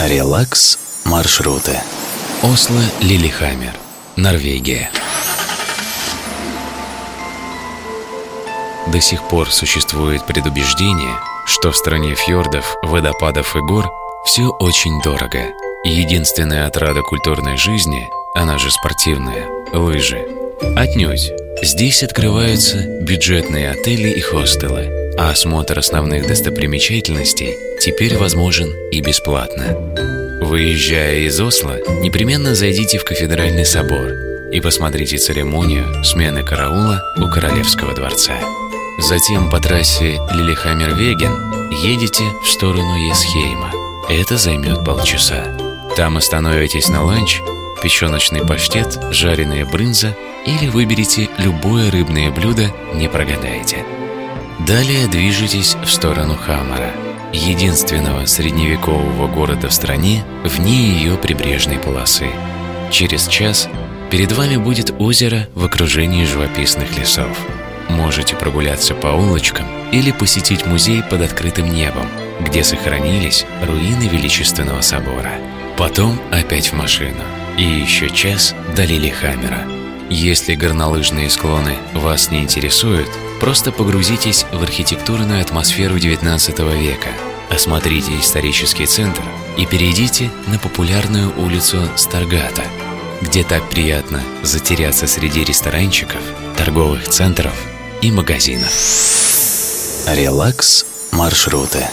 Релакс маршруты. Осло Лилихаммер, Норвегия. До сих пор существует предубеждение, что в стране фьордов, водопадов и гор все очень дорого. Единственная отрада культурной жизни, она же спортивная, лыжи. Отнюдь. Здесь открываются бюджетные отели и хостелы, а осмотр основных достопримечательностей теперь возможен и бесплатно. Выезжая из Осло, непременно зайдите в кафедральный собор и посмотрите церемонию смены караула у Королевского дворца. Затем по трассе Лилихаммер-Веген едете в сторону Есхейма. Это займет полчаса. Там остановитесь на ланч, печеночный паштет, жареная брынза или выберите любое рыбное блюдо, не прогадаете. Далее движетесь в сторону Хамара, единственного средневекового города в стране вне ее прибрежной полосы. Через час перед вами будет озеро в окружении живописных лесов. Можете прогуляться по улочкам или посетить музей под открытым небом, где сохранились руины Величественного собора. Потом опять в машину. И еще час до Лилихаммера. Если горнолыжные склоны вас не интересуют, просто погрузитесь в архитектурную атмосферу XIX века, осмотрите исторический центр и перейдите на популярную улицу Старгата, где так приятно затеряться среди ресторанчиков, торговых центров и магазинов. Релакс маршруты.